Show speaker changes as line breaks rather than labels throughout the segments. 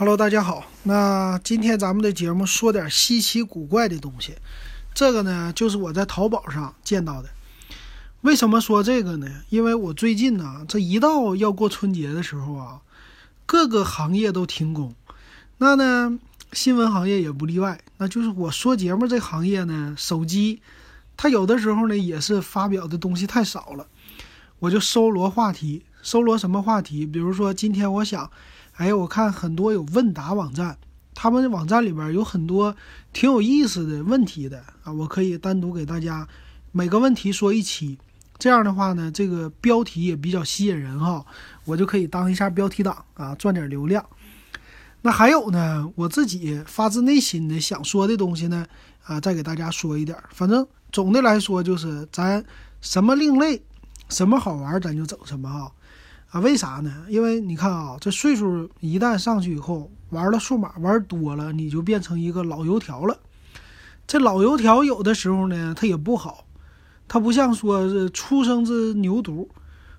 Hello，大家好。那今天咱们的节目说点稀奇古怪的东西。这个呢，就是我在淘宝上见到的。为什么说这个呢？因为我最近呢，这一到要过春节的时候啊，各个行业都停工。那呢，新闻行业也不例外。那就是我说节目这行业呢，手机它有的时候呢也是发表的东西太少了。我就搜罗话题，搜罗什么话题？比如说今天我想。哎，我看很多有问答网站，他们网站里边有很多挺有意思的问题的啊，我可以单独给大家每个问题说一期，这样的话呢，这个标题也比较吸引人哈，我就可以当一下标题党啊，赚点流量。那还有呢，我自己发自内心的想说的东西呢，啊，再给大家说一点。反正总的来说就是咱什么另类，什么好玩，咱就整什么哈。啊，为啥呢？因为你看啊，这岁数一旦上去以后，玩了数码玩多了，你就变成一个老油条了。这老油条有的时候呢，它也不好，它不像说是初生之牛犊，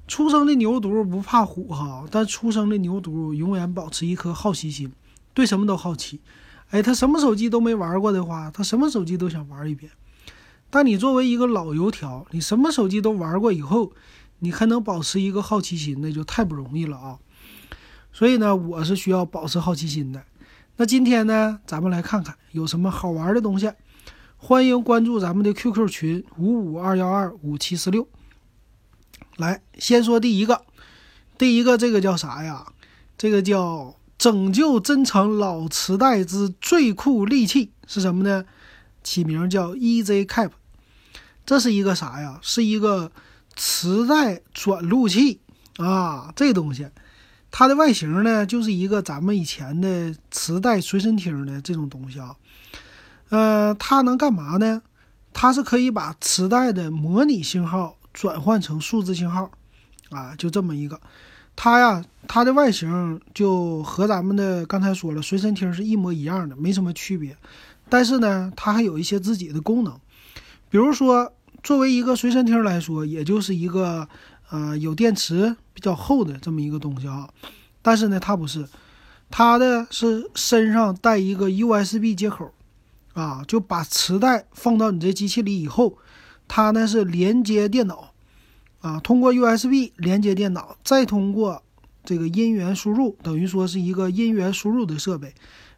初生的牛犊不怕虎哈，但初生的牛犊永远保持一颗好奇心，对什么都好奇。哎，他什么手机都没玩过的话，他什么手机都想玩一遍。但你作为一个老油条，你什么手机都玩过以后。你还能保持一个好奇心，那就太不容易了啊！所以呢，我是需要保持好奇心的。那今天呢，咱们来看看有什么好玩的东西。欢迎关注咱们的 QQ 群五五二幺二五七四六。来，先说第一个，第一个这个叫啥呀？这个叫拯救珍藏老磁带之最酷利器是什么呢？起名叫 EZ Cap。这是一个啥呀？是一个。磁带转录器啊，这东西，它的外形呢，就是一个咱们以前的磁带随身听的这种东西啊。呃，它能干嘛呢？它是可以把磁带的模拟信号转换成数字信号啊，就这么一个。它呀，它的外形就和咱们的刚才说了随身听是一模一样的，没什么区别。但是呢，它还有一些自己的功能，比如说。作为一个随身听来说，也就是一个，呃，有电池比较厚的这么一个东西啊。但是呢，它不是，它的是身上带一个 USB 接口，啊，就把磁带放到你这机器里以后，它呢是连接电脑，啊，通过 USB 连接电脑，再通过这个音源输入，等于说是一个音源输入的设备，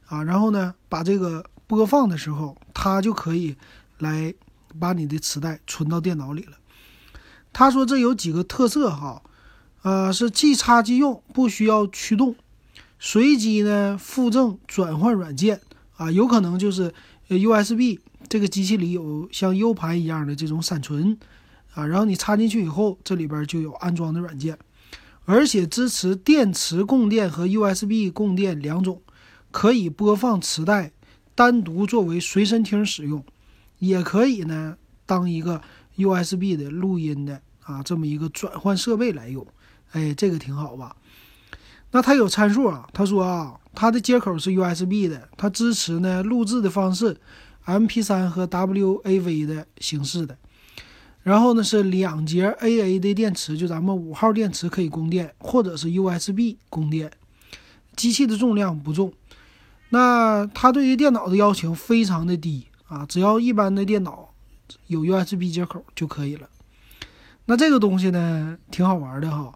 啊，然后呢，把这个播放的时候，它就可以来。把你的磁带存到电脑里了。他说这有几个特色哈，呃，是即插即用，不需要驱动，随机呢附赠转换软件啊，有可能就是 USB 这个机器里有像 U 盘一样的这种闪存啊，然后你插进去以后，这里边就有安装的软件，而且支持电池供电和 USB 供电两种，可以播放磁带，单独作为随身听使用。也可以呢，当一个 USB 的录音的啊，这么一个转换设备来用，哎，这个挺好吧？那它有参数啊，他说啊，它的接口是 USB 的，它支持呢录制的方式，MP3 和 WAV 的形式的，然后呢是两节 AA 的电池，就咱们五号电池可以供电，或者是 USB 供电，机器的重量不重，那它对于电脑的要求非常的低。啊，只要一般的电脑有 USB 接口就可以了。那这个东西呢，挺好玩的哈。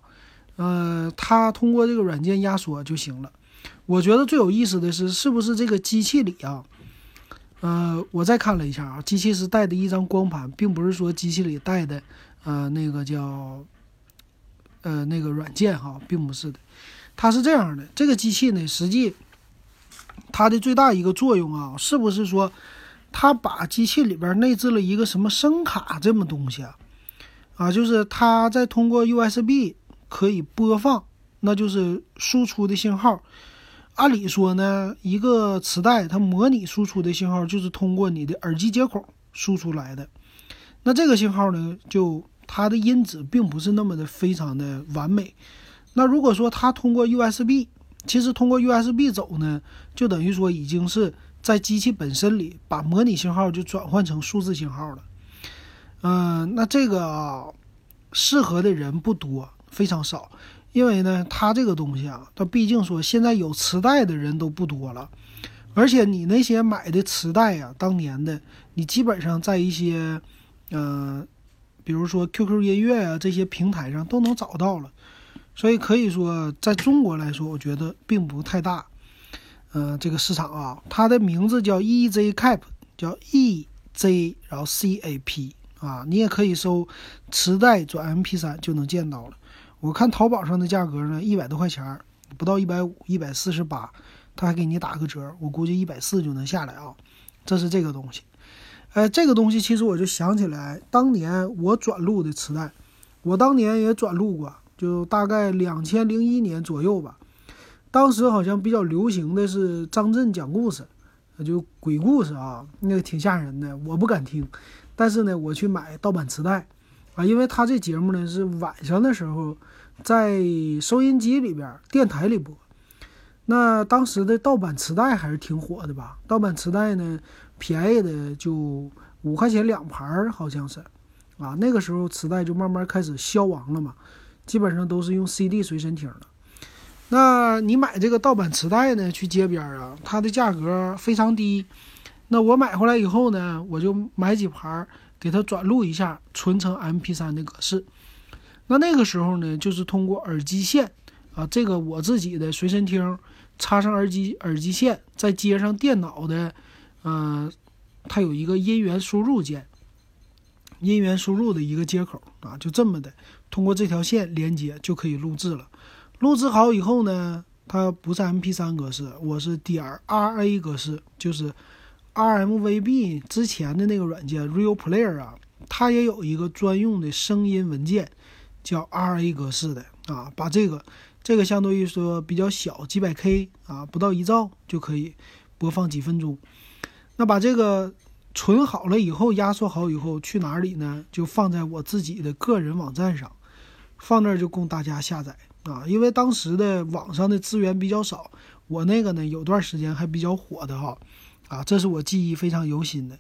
呃，它通过这个软件压缩就行了。我觉得最有意思的是，是不是这个机器里啊？呃，我再看了一下啊，机器是带的一张光盘，并不是说机器里带的呃那个叫呃那个软件哈，并不是的。它是这样的，这个机器呢，实际它的最大一个作用啊，是不是说？它把机器里边内置了一个什么声卡这么东西啊？啊，就是它在通过 USB 可以播放，那就是输出的信号。按理说呢，一个磁带它模拟输出的信号就是通过你的耳机接口输出来的。那这个信号呢，就它的音质并不是那么的非常的完美。那如果说它通过 USB，其实通过 USB 走呢，就等于说已经是。在机器本身里，把模拟信号就转换成数字信号了。嗯，那这个适合的人不多，非常少。因为呢，它这个东西啊，它毕竟说现在有磁带的人都不多了，而且你那些买的磁带呀，当年的你基本上在一些，嗯，比如说 QQ 音乐啊这些平台上都能找到了，所以可以说在中国来说，我觉得并不太大，嗯，这个市场啊，它的名字叫 EZ Cap，叫 EZ，然后 CAP 啊，你也可以搜磁带转 MP3 就能见到了。我看淘宝上的价格呢，一百多块钱，不到一百五，一百四十八，他还给你打个折，我估计一百四就能下来啊。这是这个东西，哎，这个东西其实我就想起来，当年我转录的磁带，我当年也转录过，就大概两千零一年左右吧。当时好像比较流行的是张震讲故事，就鬼故事啊，那个挺吓人的，我不敢听，但是呢，我去买盗版磁带。啊，因为他这节目呢是晚上的时候，在收音机里边、电台里播。那当时的盗版磁带还是挺火的吧？盗版磁带呢，便宜的就五块钱两盘，好像是。啊，那个时候磁带就慢慢开始消亡了嘛，基本上都是用 CD 随身听了。那你买这个盗版磁带呢，去街边啊，它的价格非常低。那我买回来以后呢，我就买几盘。给它转录一下，存成 MP3 的格式。那那个时候呢，就是通过耳机线啊，这个我自己的随身听插上耳机耳机线，再接上电脑的，呃，它有一个音源输入键，音源输入的一个接口啊，就这么的，通过这条线连接就可以录制了。录制好以后呢，它不是 MP3 格式，我是点 RA 格式，就是。RMVB 之前的那个软件 Real Player 啊，它也有一个专用的声音文件，叫 RA 格式的啊。把这个，这个相对于说比较小，几百 K 啊，不到一兆就可以播放几分钟。那把这个存好了以后，压缩好以后，去哪里呢？就放在我自己的个人网站上，放那儿就供大家下载啊。因为当时的网上的资源比较少，我那个呢有段时间还比较火的哈。啊，这是我记忆非常犹新的。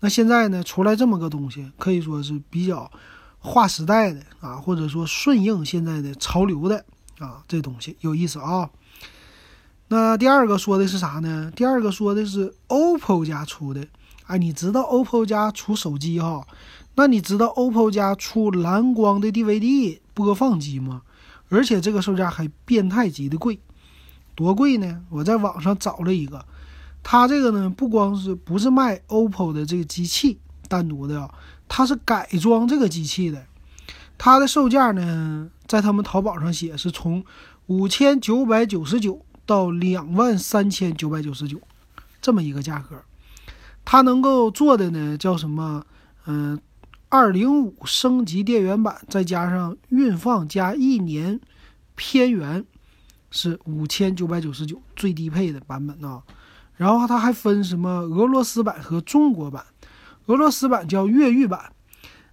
那现在呢，出来这么个东西，可以说是比较划时代的啊，或者说顺应现在的潮流的啊，这东西有意思啊。那第二个说的是啥呢？第二个说的是 OPPO 家出的。哎，你知道 OPPO 家出手机哈？那你知道 OPPO 家出蓝光的 DVD 播放机吗？而且这个售价还变态级的贵。多贵呢？我在网上找了一个。它这个呢不光是不是卖 oppo 的这个机器单独的啊它是改装这个机器的。它的售价呢在他们淘宝上写是从五千九百九十九到两万三千九百九十九这么一个价格。它能够做的呢叫什么嗯二零五升级电源版，再加上运放加一年偏圆，是五千九百九十九最低配的版本啊。然后它还分什么俄罗斯版和中国版，俄罗斯版叫越狱版。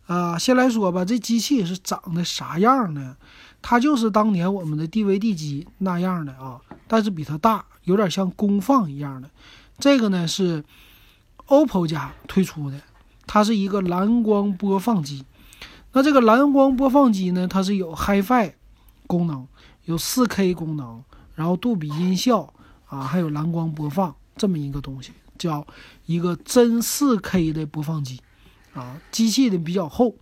啊、先来说吧，这机器是长得啥样呢？它就是当年我们的 DVD 机那样的啊，但是比它大，有点像功放一样的。这个呢是 OPPO 家推出的，它是一个蓝光播放机。那这个蓝光播放机呢，它是有 HiFi 功能，有 4K 功能，然后杜比音效啊，还有蓝光播放。这么一个东西叫一个真 4K 的播放机，啊，机器的比较厚。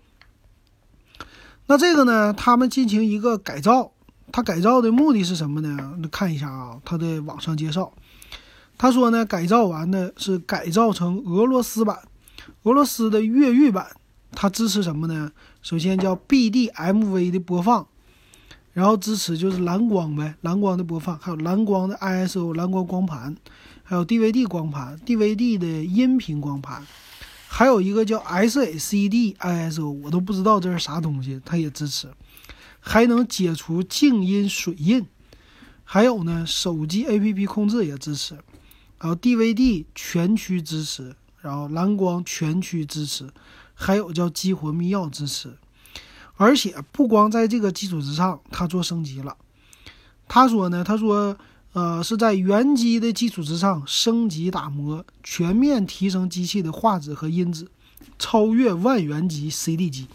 那这个呢，他们进行一个改造，它改造的目的是什么呢？那看一下啊，它的网上介绍，他说呢，改造完呢是改造成俄罗斯版，俄罗斯的越狱版，它支持什么呢？首先叫 BDMV 的播放，然后支持就是蓝光呗，蓝光的播放，还有蓝光的 ISO 蓝光光盘。还有 DVD 光盘，DVD 的音频光盘，还有一个叫 SACD ISO，我都不知道这是啥东西，它也支持，还能解除静音水印，还有呢，手机 APP 控制也支持，然后 DVD 全区支持，然后蓝光全区支持，还有叫激活密钥支持，而且不光在这个基础之上，它做升级了，他说呢，他说。呃，是在原机的基础之上升级打磨，全面提升机器的画质和音质，超越万元级 CD 机。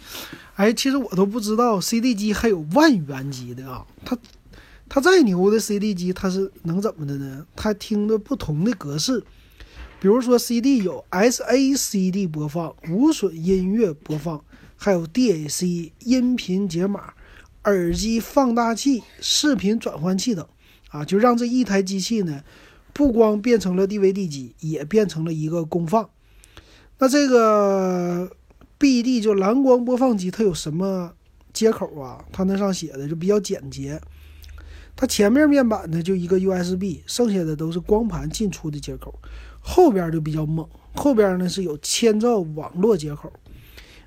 哎，其实我都不知道 CD 机还有万元级的啊！它它再牛的 CD 机，它是能怎么的呢？它听的不同的格式，比如说 CD 有 SACD 播放、无损音乐播放，还有 DAC 音频解码、耳机放大器、视频转换器等啊，就让这一台机器呢，不光变成了 DVD 机，也变成了一个功放。那这个。BD 就蓝光播放机，它有什么接口啊？它那上写的就比较简洁。它前面面板呢就一个 USB，剩下的都是光盘进出的接口。后边就比较猛，后边呢是有千兆网络接口，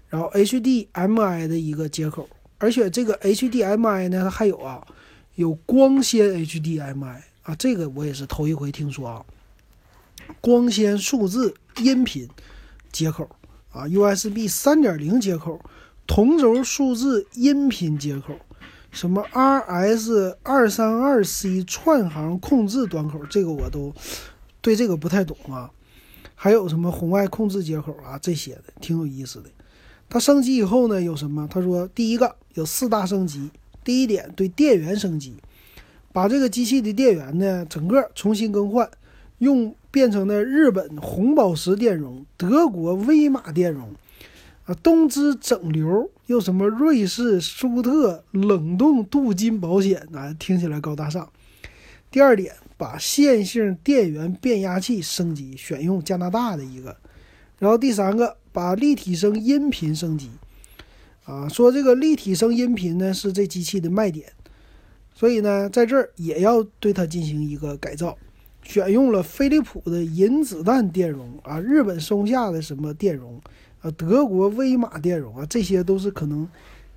然后 HDMI 的一个接口，而且这个 HDMI 呢还有啊，有光纤 HDMI 啊，这个我也是头一回听说啊，光纤数字音频接口。啊，USB 三点零接口，同轴数字音频接口，什么 RS 二三二 C 串行控制端口，这个我都对这个不太懂啊。还有什么红外控制接口啊，这些的挺有意思的。它升级以后呢，有什么？他说第一个有四大升级，第一点对电源升级，把这个机器的电源呢整个重新更换，用。变成了日本红宝石电容、德国威马电容，啊，东芝整流，又什么瑞士舒特冷冻镀金保险啊，听起来高大上。第二点，把线性电源变压器升级，选用加拿大的一个。然后第三个，把立体声音频升级，啊，说这个立体声音频呢是这机器的卖点，所以呢，在这儿也要对它进行一个改造。选用了飞利浦的银子弹电容啊，日本松下的什么电容啊，德国威马电容啊，这些都是可能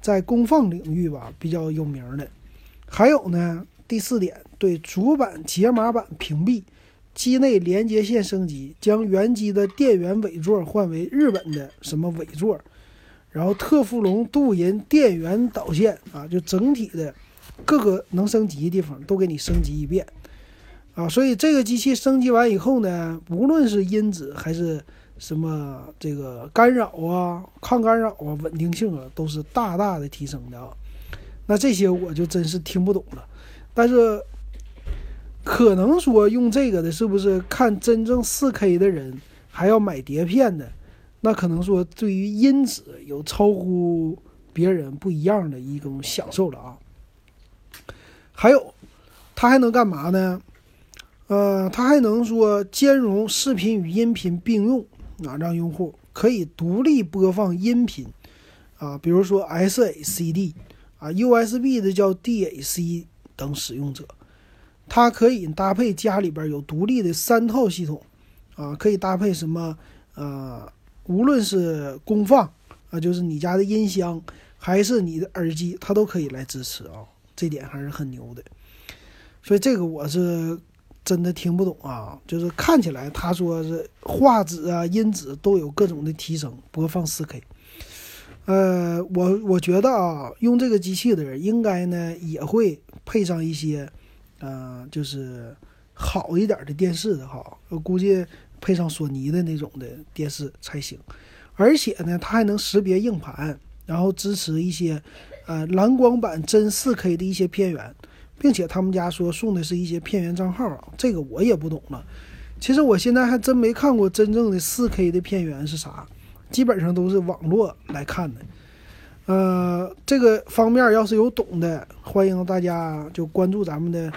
在功放领域吧比较有名的。还有呢，第四点，对主板解码板屏蔽，机内连接线升级，将原机的电源尾座换为日本的什么尾座，然后特氟龙镀银电源导线啊，就整体的各个能升级的地方都给你升级一遍。啊，所以这个机器升级完以后呢，无论是音质还是什么这个干扰啊、抗干扰啊、稳定性啊，都是大大的提升的啊。那这些我就真是听不懂了。但是可能说用这个的，是不是看真正 4K 的人还要买碟片的？那可能说对于音质有超乎别人不一样的一种享受了啊。还有，它还能干嘛呢？呃，它还能说兼容视频与音频并用啊，让用户可以独立播放音频啊，比如说 SACD 啊、USB 的叫 DAC 等使用者，它可以搭配家里边有独立的三套系统啊，可以搭配什么呃，无论是功放啊，就是你家的音箱还是你的耳机，它都可以来支持啊，这点还是很牛的，所以这个我是。真的听不懂啊！就是看起来他说是画质啊、音质都有各种的提升，播放 4K。呃，我我觉得啊，用这个机器的人应该呢也会配上一些，呃，就是好一点的电视的哈。我估计配上索尼的那种的电视才行。而且呢，它还能识别硬盘，然后支持一些呃蓝光版真 4K 的一些片源。并且他们家说送的是一些片源账号啊，这个我也不懂了。其实我现在还真没看过真正的 4K 的片源是啥，基本上都是网络来看的。呃，这个方面要是有懂的，欢迎大家就关注咱们的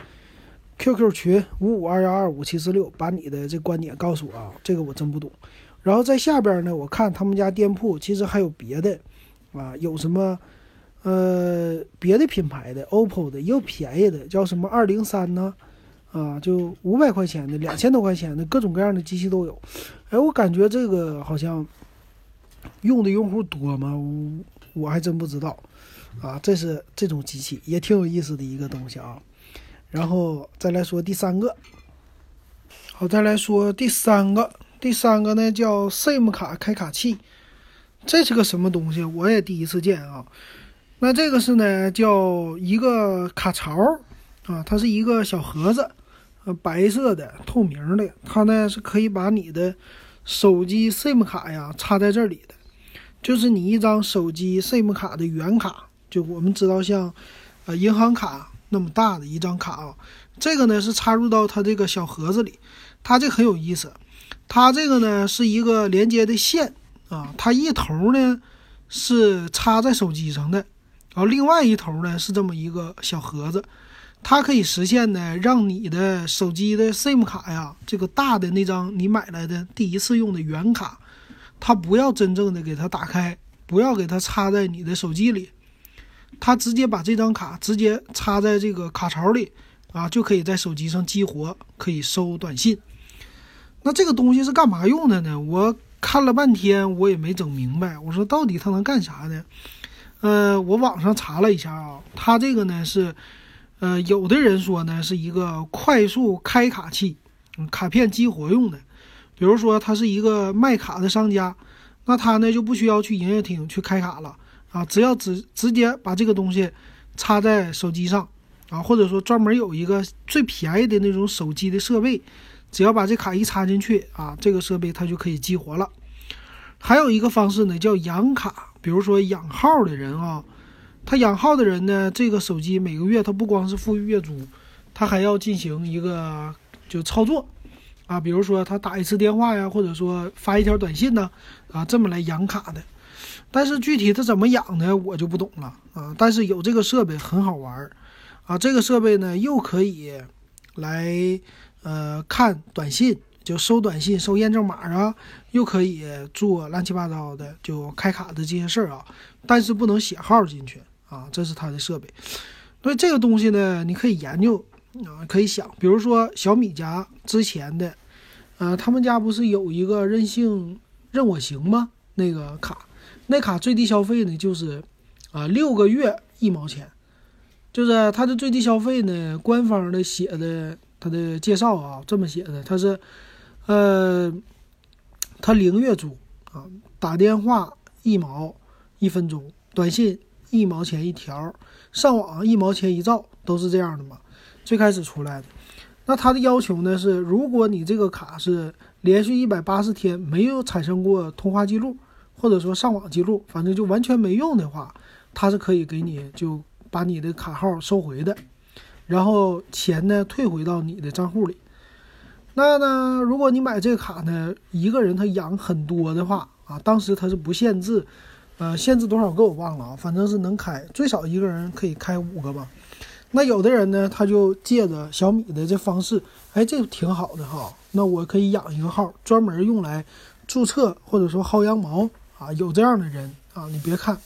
QQ 群五五二幺二五七四六，把你的这观点告诉我啊，这个我真不懂。然后在下边呢，我看他们家店铺其实还有别的啊，有什么？呃，别的品牌的 OPPO 的也有便宜的，叫什么二零三呢？啊，就五百块钱的，两千多块钱的，各种各样的机器都有。哎，我感觉这个好像用的用户多吗？我我还真不知道。啊，这是这种机器也挺有意思的一个东西啊。然后再来说第三个，好，再来说第三个，第三个呢叫 SIM 卡开卡器，这是个什么东西？我也第一次见啊。那这个是呢，叫一个卡槽啊，它是一个小盒子，呃，白色的，透明的，它呢是可以把你的手机 SIM 卡呀插在这里的。就是你一张手机 SIM 卡的原卡，就我们知道像，呃，银行卡那么大的一张卡啊，这个呢是插入到它这个小盒子里，它这很有意思，它这个呢是一个连接的线啊，它一头呢是插在手机上的，然后另外一头呢是这么一个小盒子。它可以实现呢，让你的手机的 SIM 卡呀，这个大的那张你买来的第一次用的原卡，它不要真正的给它打开，不要给它插在你的手机里，它直接把这张卡直接插在这个卡槽里啊，就可以在手机上激活，可以收短信。那这个东西是干嘛用的呢？我看了半天，我也没整明白。我说到底它能干啥呢？呃，我网上查了一下啊，它这个呢是。呃，有的人说呢，是一个快速开卡器，卡片激活用的。比如说，他是一个卖卡的商家，那他呢就不需要去营业厅去开卡了啊，只要直直接把这个东西插在手机上啊，或者说专门有一个最便宜的那种手机的设备，只要把这卡一插进去啊，这个设备它就可以激活了。还有一个方式呢，叫养卡，比如说养号的人啊。他养号的人呢，这个手机每个月他不光是付月租，他还要进行一个就操作，啊，比如说他打一次电话呀，或者说发一条短信呢，啊，这么来养卡的。但是具体它怎么养的，我就不懂了啊。但是有这个设备很好玩儿，啊，这个设备呢又可以来呃看短信，就收短信、收验证码啊，又可以做乱七八糟的就开卡的这些事儿啊，但是不能写号进去。啊，这是它的设备，所以这个东西呢，你可以研究啊，可以想，比如说小米家之前的，呃，他们家不是有一个任性任我行吗？那个卡，那卡最低消费呢，就是啊六个月一毛钱，就是它的最低消费呢，官方的写的它的介绍啊，这么写的，它是，呃，它零月租啊，打电话一毛一分钟，短信。一毛钱一条，上网一毛钱一兆，都是这样的嘛？最开始出来的，那它的要求呢是，如果你这个卡是连续一百八十天没有产生过通话记录，或者说上网记录，反正就完全没用的话，它是可以给你就把你的卡号收回的，然后钱呢退回到你的账户里。那呢，如果你买这个卡呢，一个人他养很多的话啊，当时他是不限制。呃，限制多少个我忘了啊，反正是能开，最少一个人可以开五个吧。那有的人呢，他就借着小米的这方式，哎，这挺好的哈。那我可以养一个号，专门用来注册或者说薅羊毛啊。有这样的人啊，你别看，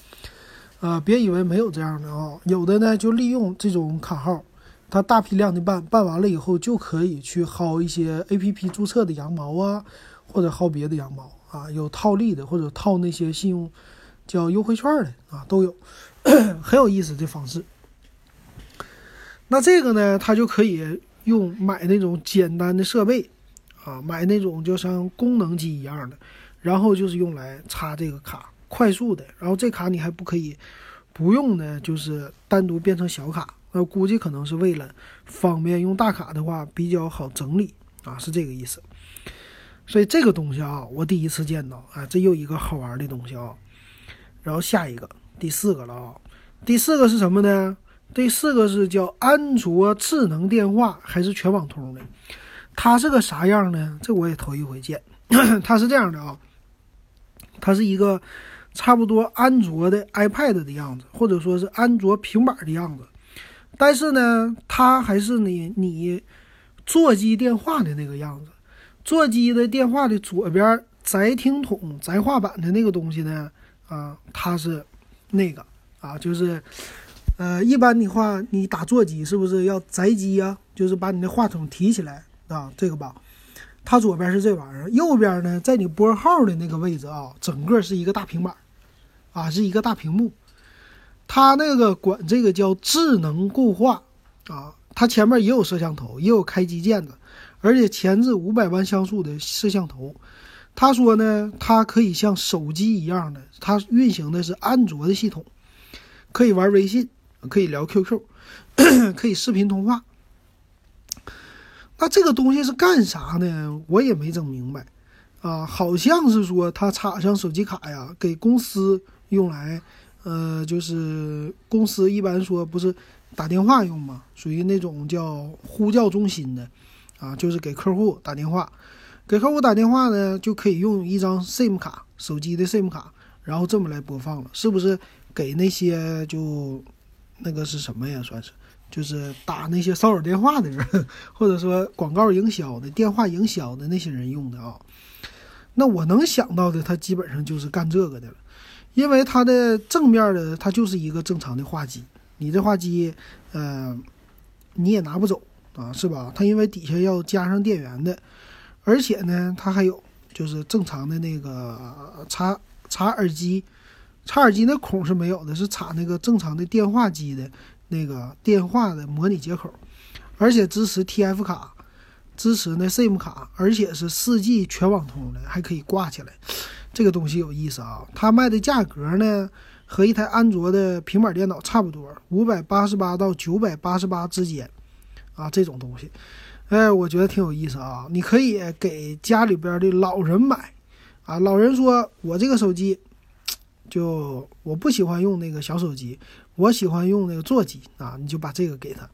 呃，别以为没有这样的啊。有的呢，就利用这种卡号，他大批量的办，办完了以后就可以去薅一些 APP 注册的羊毛啊，或者薅别的羊毛啊，有套利的或者套那些信用。叫优惠券的啊，都有，很有意思的方式。那这个呢，他就可以用买那种简单的设备啊，买那种就像功能机一样的，然后就是用来插这个卡，快速的。然后这卡你还不可以不用呢，就是单独变成小卡。那估计可能是为了方便用大卡的话比较好整理啊，是这个意思。所以这个东西啊，我第一次见到啊，这又一个好玩的东西啊。然后下一个第四个了啊，第四个是什么呢？第四个是叫安卓智能电话还是全网通的？它是个啥样呢？这我也头一回见。它是这样的啊，它是一个差不多安卓的 iPad 的样子，或者说是安卓平板的样子。但是呢，它还是你你座机电话的那个样子。座机的电话的左边载听筒、载话板的那个东西呢？啊，它是那个啊，就是，呃，一般的话，你打座机是不是要载机呀？就是把你的话筒提起来啊，这个吧。它左边是这玩意儿，右边呢，在你拨号的那个位置啊，整个是一个大平板，啊，是一个大屏幕。它那个管这个叫智能固话啊，它前面也有摄像头，也有开机键子，而且前置五百万像素的摄像头。他说呢，它可以像手机一样的，它运行的是安卓的系统，可以玩微信，可以聊 QQ，可以视频通话。那这个东西是干啥呢？我也没整明白。啊，好像是说它插上手机卡呀，给公司用来，呃，就是公司一般说不是打电话用嘛，属于那种叫呼叫中心的，啊，就是给客户打电话，给客户打电话呢就可以用一张 SIM 卡，手机的 SIM 卡，然后这么来播放了，是不是给那些就那个是什么呀？算是。就是打那些骚扰电话的人，或者说广告营销的、电话营销的那些人用的啊。那我能想到的，它基本上就是干这个的了。因为它的正面的，它就是一个正常的话机，你这话机，呃，你也拿不走啊，是吧？它因为底下要加上电源的，而且呢，它还有就是正常的那个插插耳机，插耳机那孔是没有的，是插那个正常的电话机的。那个电话的模拟接口，而且支持 TF 卡，支持那 SIM 卡，而且是 4G 全网通的，还可以挂起来。这个东西有意思啊！它卖的价格呢，和一台安卓的平板电脑差不多，五百八十八到九百八十八之间啊。这种东西，哎，我觉得挺有意思啊！你可以给家里边的老人买啊。老人说：“我这个手机，就我不喜欢用那个小手机。”我喜欢用那个座机啊，你就把这个给他，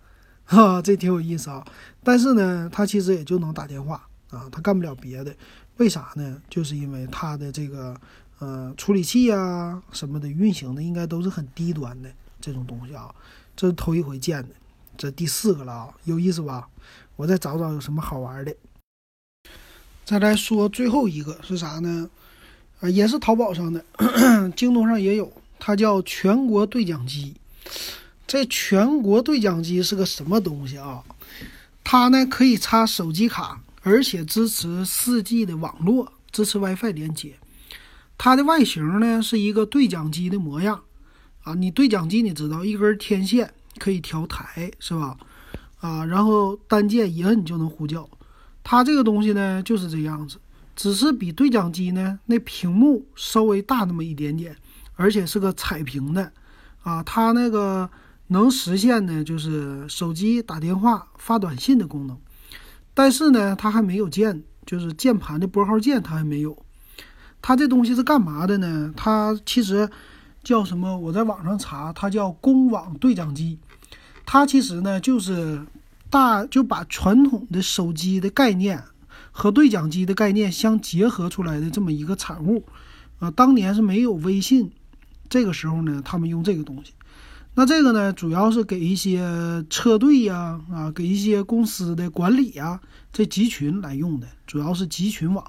哈，这挺有意思啊。但是呢，它其实也就能打电话啊，它干不了别的。为啥呢？就是因为它的这个呃处理器啊什么的运行的应该都是很低端的这种东西啊。这是头一回见的，这第四个了啊，有意思吧？我再找找有什么好玩的。再来说最后一个是啥呢？也是淘宝上的，京东上也有。它叫全国对讲机，这全国对讲机是个什么东西啊？它呢可以插手机卡，而且支持 4G 的网络，支持 WiFi 连接。它的外形呢是一个对讲机的模样啊。你对讲机你知道，一根天线可以调台是吧？啊，然后单键一摁就能呼叫。它这个东西呢就是这样子，只是比对讲机呢那屏幕稍微大那么一点点。而且是个彩屏的，啊，它那个能实现呢就是手机打电话、发短信的功能，但是呢，它还没有键，就是键盘的拨号键它还没有。它这东西是干嘛的呢？它其实叫什么？我在网上查，它叫公网对讲机。它其实呢就是大就把传统的手机的概念和对讲机的概念相结合出来的这么一个产物。啊，当年是没有微信。这个时候呢，他们用这个东西，那这个呢，主要是给一些车队呀，啊，给一些公司的管理呀，这集群来用的，主要是集群网。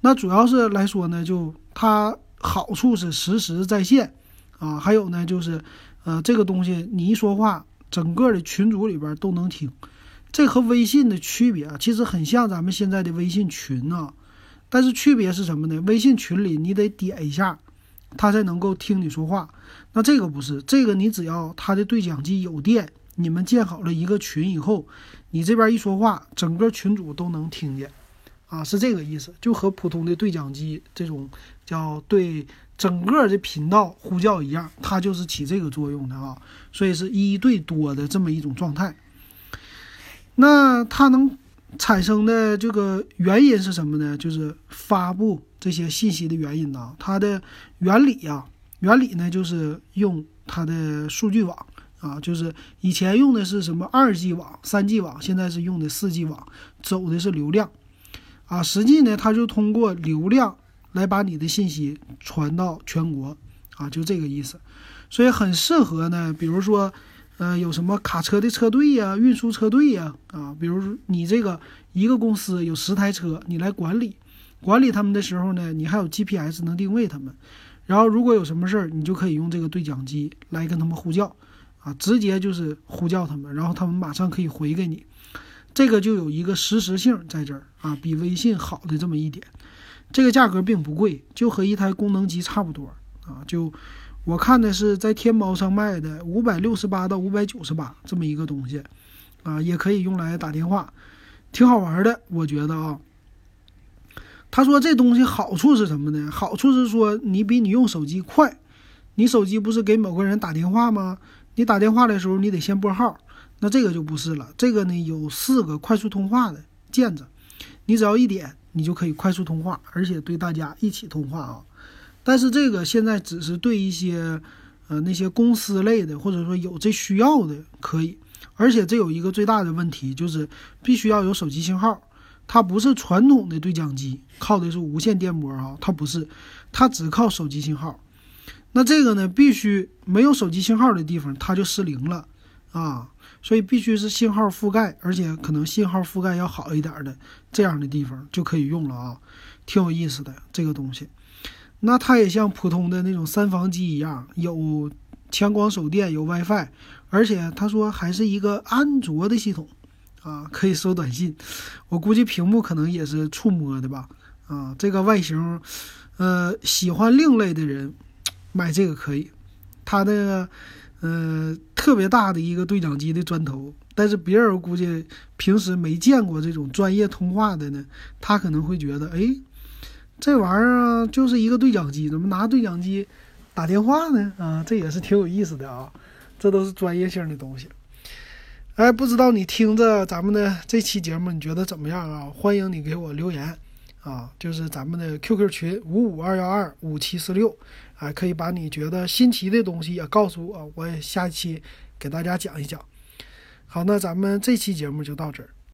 那主要是来说呢，就它好处是实时在线，啊，还有呢就是，呃，这个东西你一说话，整个的群组里边都能听。这和微信的区别啊，其实很像咱们现在的微信群啊，但是区别是什么呢？微信群里你得点一下。它才能够听你说话，那这个不是这个，你只要它的对讲机有电，你们建好了一个群以后，你这边一说话，整个群主都能听见，啊，是这个意思，就和普通的对讲机这种叫对整个的频道呼叫一样，它就是起这个作用的啊，所以是一对多的这么一种状态。那它能产生的这个原因是什么呢？就是发布。这些信息的原因呢？它的原理呀，原理呢就是用它的数据网啊，就是以前用的是什么二 G 网、三 G 网，现在是用的四 G 网，走的是流量啊。实际呢，它就通过流量来把你的信息传到全国啊，就这个意思。所以很适合呢，比如说，呃，有什么卡车的车队呀、运输车队呀啊，比如你这个一个公司有十台车，你来管理。管理他们的时候呢，你还有 GPS 能定位他们，然后如果有什么事儿，你就可以用这个对讲机来跟他们呼叫，啊，直接就是呼叫他们，然后他们马上可以回给你，这个就有一个实时性在这儿啊，比微信好的这么一点，这个价格并不贵，就和一台功能机差不多啊，就我看的是在天猫上卖的五百六十八到五百九十八这么一个东西，啊，也可以用来打电话，挺好玩的，我觉得啊。他说这东西好处是什么呢？好处是说你比你用手机快，你手机不是给某个人打电话吗？你打电话的时候你得先拨号，那这个就不是了。这个呢有四个快速通话的键子，你只要一点你就可以快速通话，而且对大家一起通话啊。但是这个现在只是对一些呃那些公司类的，或者说有这需要的可以。而且这有一个最大的问题，就是必须要有手机信号。它不是传统的对讲机，靠的是无线电波啊，它不是，它只靠手机信号。那这个呢，必须没有手机信号的地方，它就失灵了啊。所以必须是信号覆盖，而且可能信号覆盖要好一点的这样的地方就可以用了啊，挺有意思的这个东西。那它也像普通的那种三防机一样，有强光手电，有 WiFi，而且他说还是一个安卓的系统。啊，可以收短信，我估计屏幕可能也是触摸的吧。啊，这个外形，呃，喜欢另类的人买这个可以。它的，呃，特别大的一个对讲机的砖头，但是别人估计平时没见过这种专业通话的呢，他可能会觉得，哎，这玩意儿就是一个对讲机，怎么拿对讲机打电话呢？啊，这也是挺有意思的啊，这都是专业性的东西。哎，不知道你听着咱们的这期节目，你觉得怎么样啊？欢迎你给我留言，啊，就是咱们的 QQ 群五五二幺二五七四六，啊，可以把你觉得新奇的东西也告诉我，我也下期给大家讲一讲。好，那咱们这期节目就到这儿。